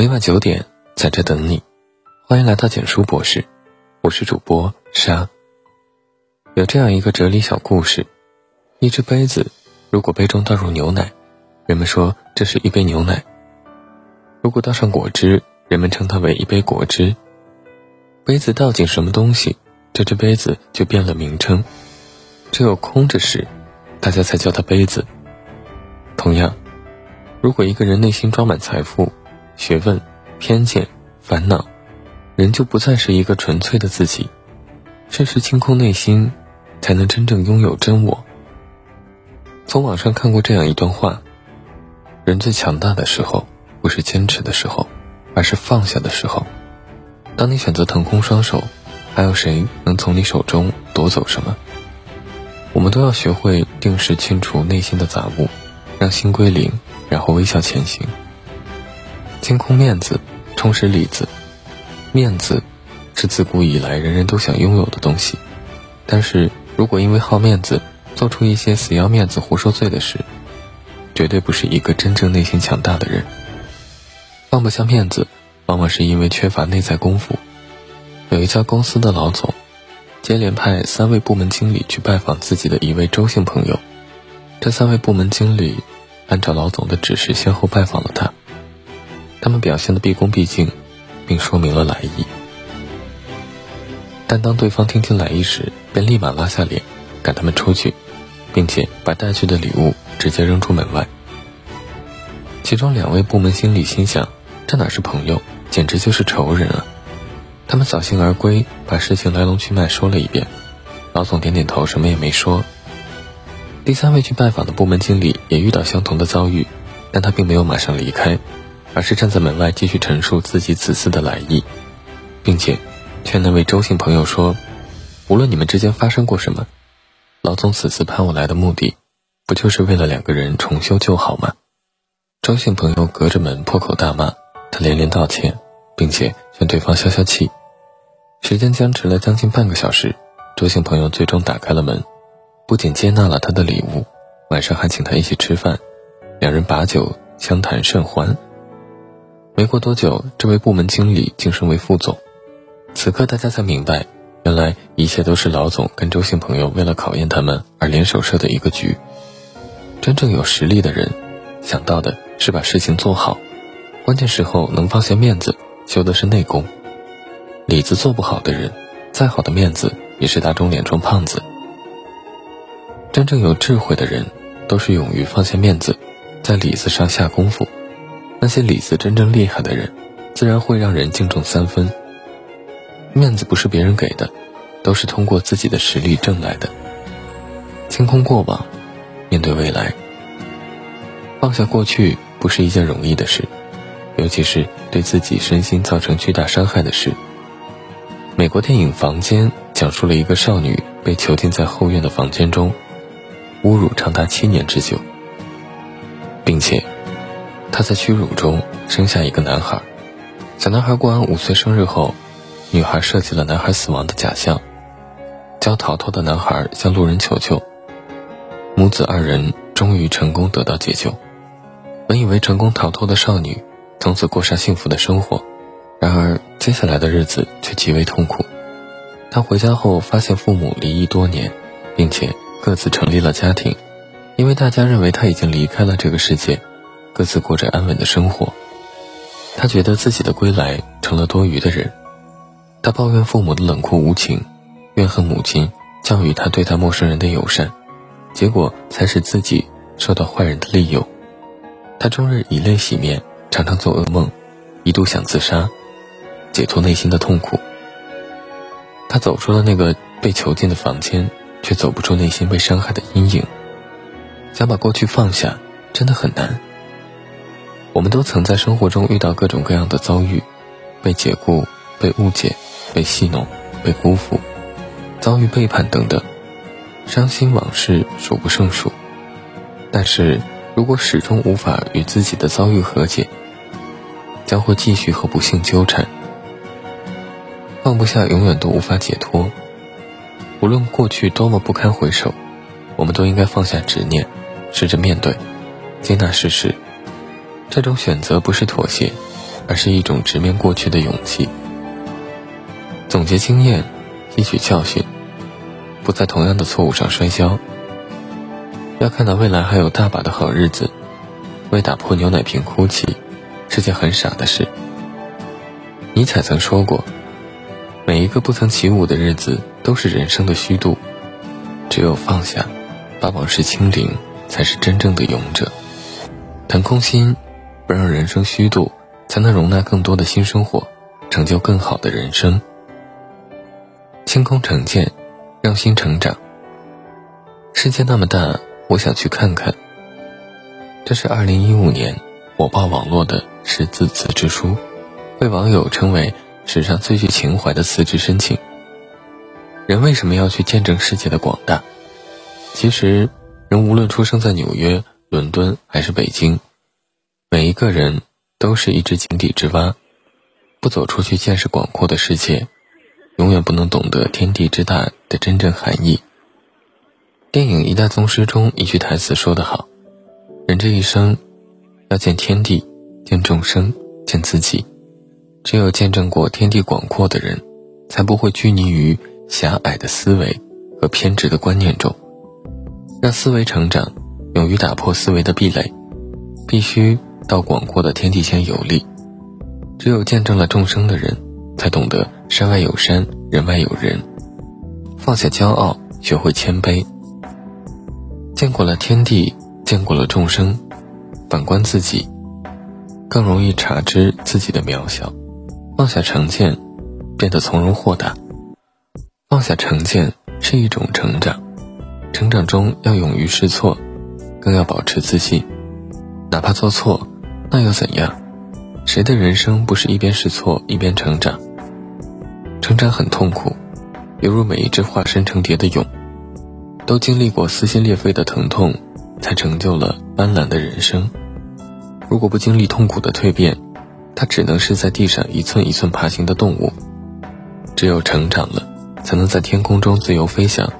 每晚九点，在这等你。欢迎来到简书博士，我是主播沙。有这样一个哲理小故事：一只杯子，如果杯中倒入牛奶，人们说这是一杯牛奶；如果倒上果汁，人们称它为一杯果汁。杯子倒进什么东西，这只杯子就变了名称。只有空着时，大家才叫它杯子。同样，如果一个人内心装满财富，学问、偏见、烦恼，人就不再是一个纯粹的自己。事事清空内心，才能真正拥有真我。从网上看过这样一段话：人最强大的时候，不是坚持的时候，而是放下的时候。当你选择腾空双手，还有谁能从你手中夺走什么？我们都要学会定时清除内心的杂物，让心归零，然后微笑前行。清空面子，充实里子。面子是自古以来人人都想拥有的东西，但是如果因为好面子做出一些死要面子活受罪的事，绝对不是一个真正内心强大的人。放不下面子，往往是因为缺乏内在功夫。有一家公司的老总，接连派三位部门经理去拜访自己的一位周姓朋友，这三位部门经理按照老总的指示先后拜访了他。他们表现的毕恭毕敬，并说明了来意。但当对方听清来意时，便立马拉下脸，赶他们出去，并且把带去的礼物直接扔出门外。其中两位部门经理心想：这哪是朋友，简直就是仇人啊！他们扫兴而归，把事情来龙去脉说了一遍。老总点点头，什么也没说。第三位去拜访的部门经理也遇到相同的遭遇，但他并没有马上离开。而是站在门外继续陈述自己此次的来意，并且劝那位周姓朋友说：“无论你们之间发生过什么，老总此次派我来的目的，不就是为了两个人重修旧好吗？”周姓朋友隔着门破口大骂，他连连道歉，并且劝对方消消气。时间僵持了将近半个小时，周姓朋友最终打开了门，不仅接纳了他的礼物，晚上还请他一起吃饭，两人把酒相谈甚欢。没过多久，这位部门经理晋升为副总。此刻，大家才明白，原来一切都是老总跟周姓朋友为了考验他们而联手设的一个局。真正有实力的人，想到的是把事情做好，关键时候能放下面子，修的是内功。里子做不好的人，再好的面子也是打肿脸充胖子。真正有智慧的人，都是勇于放下面子，在里子上下功夫。那些里子真正厉害的人，自然会让人敬重三分。面子不是别人给的，都是通过自己的实力挣来的。清空过往，面对未来。放下过去不是一件容易的事，尤其是对自己身心造成巨大伤害的事。美国电影《房间》讲述了一个少女被囚禁在后院的房间中，侮辱长达七年之久，并且。她在屈辱中生下一个男孩。小男孩过完五岁生日后，女孩设计了男孩死亡的假象，将逃脱的男孩向路人求救。母子二人终于成功得到解救。本以为成功逃脱的少女从此过上幸福的生活，然而接下来的日子却极为痛苦。她回家后发现父母离异多年，并且各自成立了家庭，因为大家认为她已经离开了这个世界。各自过着安稳的生活，他觉得自己的归来成了多余的人。他抱怨父母的冷酷无情，怨恨母亲教育他对待陌生人的友善，结果才使自己受到坏人的利诱。他终日以泪洗面，常常做噩梦，一度想自杀，解脱内心的痛苦。他走出了那个被囚禁的房间，却走不出内心被伤害的阴影。想把过去放下，真的很难。我们都曾在生活中遇到各种各样的遭遇，被解雇、被误解、被戏弄、被辜负、遭遇背叛等等，伤心往事数不胜数。但是如果始终无法与自己的遭遇和解，将会继续和不幸纠缠，放不下，永远都无法解脱。无论过去多么不堪回首，我们都应该放下执念，试着面对，接纳事实。这种选择不是妥协，而是一种直面过去的勇气。总结经验，吸取教训，不在同样的错误上摔跤。要看到未来还有大把的好日子，为打破牛奶瓶哭泣，是件很傻的事。尼采曾说过：“每一个不曾起舞的日子，都是人生的虚度。只有放下，把往事清零，才是真正的勇者。腾空心，不让人生虚度，才能容纳更多的新生活，成就更好的人生。清空成见，让心成长。世界那么大。”我想去看看。这是二零一五年火爆网络的十字辞职书，被网友称为史上最具情怀的辞职申请。人为什么要去见证世界的广大？其实，人无论出生在纽约、伦敦还是北京，每一个人都是一只井底之蛙。不走出去见识广阔的世界，永远不能懂得天地之大的真正含义。电影《一代宗师》中一句台词说得好：“人这一生，要见天地，见众生，见自己。只有见证过天地广阔的人，才不会拘泥于狭隘的思维和偏执的观念中。让思维成长，勇于打破思维的壁垒，必须到广阔的天地间游历。只有见证了众生的人，才懂得山外有山，人外有人。放下骄傲，学会谦卑。”见过了天地，见过了众生，反观自己，更容易察知自己的渺小，放下成见，变得从容豁达。放下成见是一种成长，成长中要勇于试错，更要保持自信。哪怕做错，那又怎样？谁的人生不是一边试错一边成长？成长很痛苦，犹如每一只化身成蝶的蛹。都经历过撕心裂肺的疼痛，才成就了斑斓的人生。如果不经历痛苦的蜕变，它只能是在地上一寸一寸爬行的动物。只有成长了，才能在天空中自由飞翔，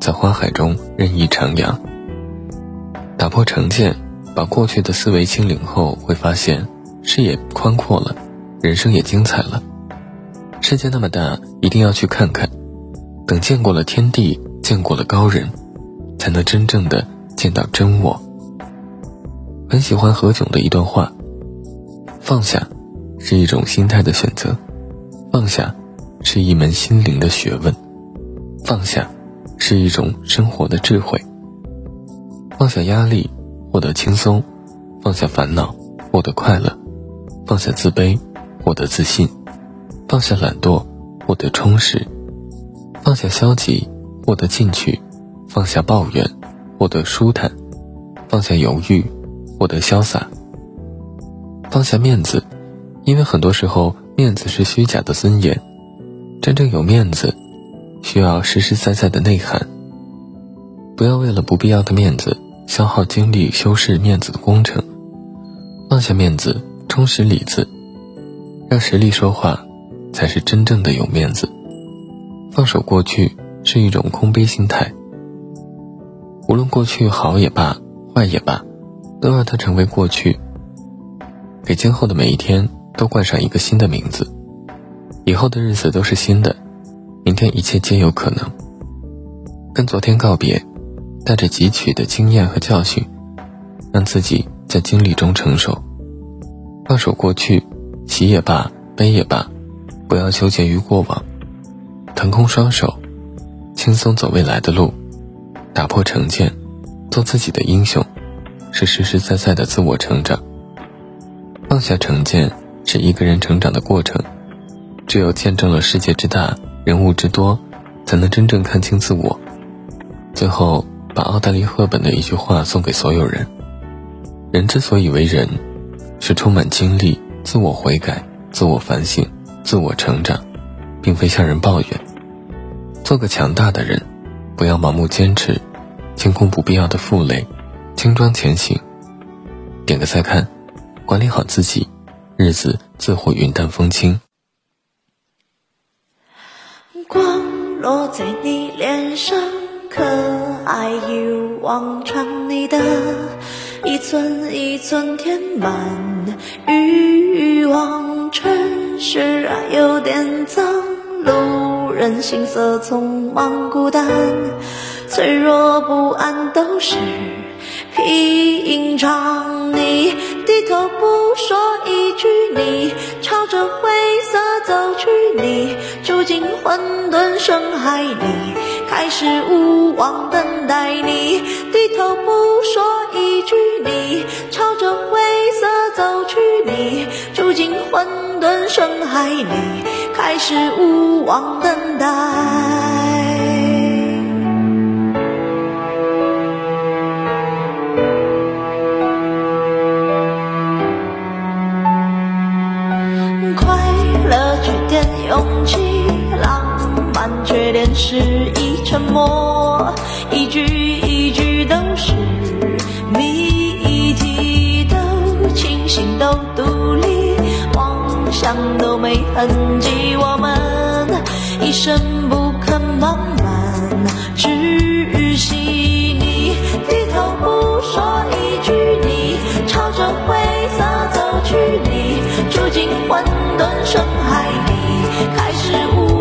在花海中任意徜徉。打破成见，把过去的思维清零后，会发现视野宽阔了，人生也精彩了。世界那么大，一定要去看看。等见过了天地。见过了高人，才能真正的见到真我。很喜欢何炅的一段话：放下是一种心态的选择，放下是一门心灵的学问，放下是一种生活的智慧。放下压力，获得轻松；放下烦恼，获得快乐；放下自卑，获得自信；放下懒惰，获得充实；放下消极。获得进取，放下抱怨；获得舒坦，放下犹豫；获得潇洒，放下面子。因为很多时候，面子是虚假的尊严，真正有面子，需要实实在在的内涵。不要为了不必要的面子，消耗精力修饰面子的工程。放下面子，充实里子，让实力说话，才是真正的有面子。放手过去。是一种空杯心态。无论过去好也罢，坏也罢，都让它成为过去。给今后的每一天都冠上一个新的名字，以后的日子都是新的，明天一切皆有可能。跟昨天告别，带着汲取的经验和教训，让自己在经历中成熟。放手过去，喜也罢，悲也罢，不要纠结于过往，腾空双手。轻松走未来的路，打破成见，做自己的英雄，是实实在在的自我成长。放下成见是一个人成长的过程，只有见证了世界之大，人物之多，才能真正看清自我。最后，把奥黛丽·赫本的一句话送给所有人：人之所以为人，是充满经历、自我悔改、自我反省、自我成长，并非向人抱怨。做个强大的人，不要盲目坚持，清空不必要的负累，轻装前行。点个再看，管理好自己，日子自会云淡风轻。光落在你脸上，可爱一如往常，你的一寸一寸填满。欲望城市啊有点脏，路人行色匆忙，孤单，脆弱不安都是平常。你低头不说一句，你朝着灰色走去，你住进混沌深海里，开始无望等待。你低头不说一句，你朝着灰色走去，你住进混沌深海里，开始无望等待。快乐缺点勇气，缺点失意沉默，一句一句都是谜题，都清醒都独立，妄想都没痕迹，我们一生不肯慢慢窒息。你低头不说一句，你朝着灰色走去，你住进混沌深海里，开始无。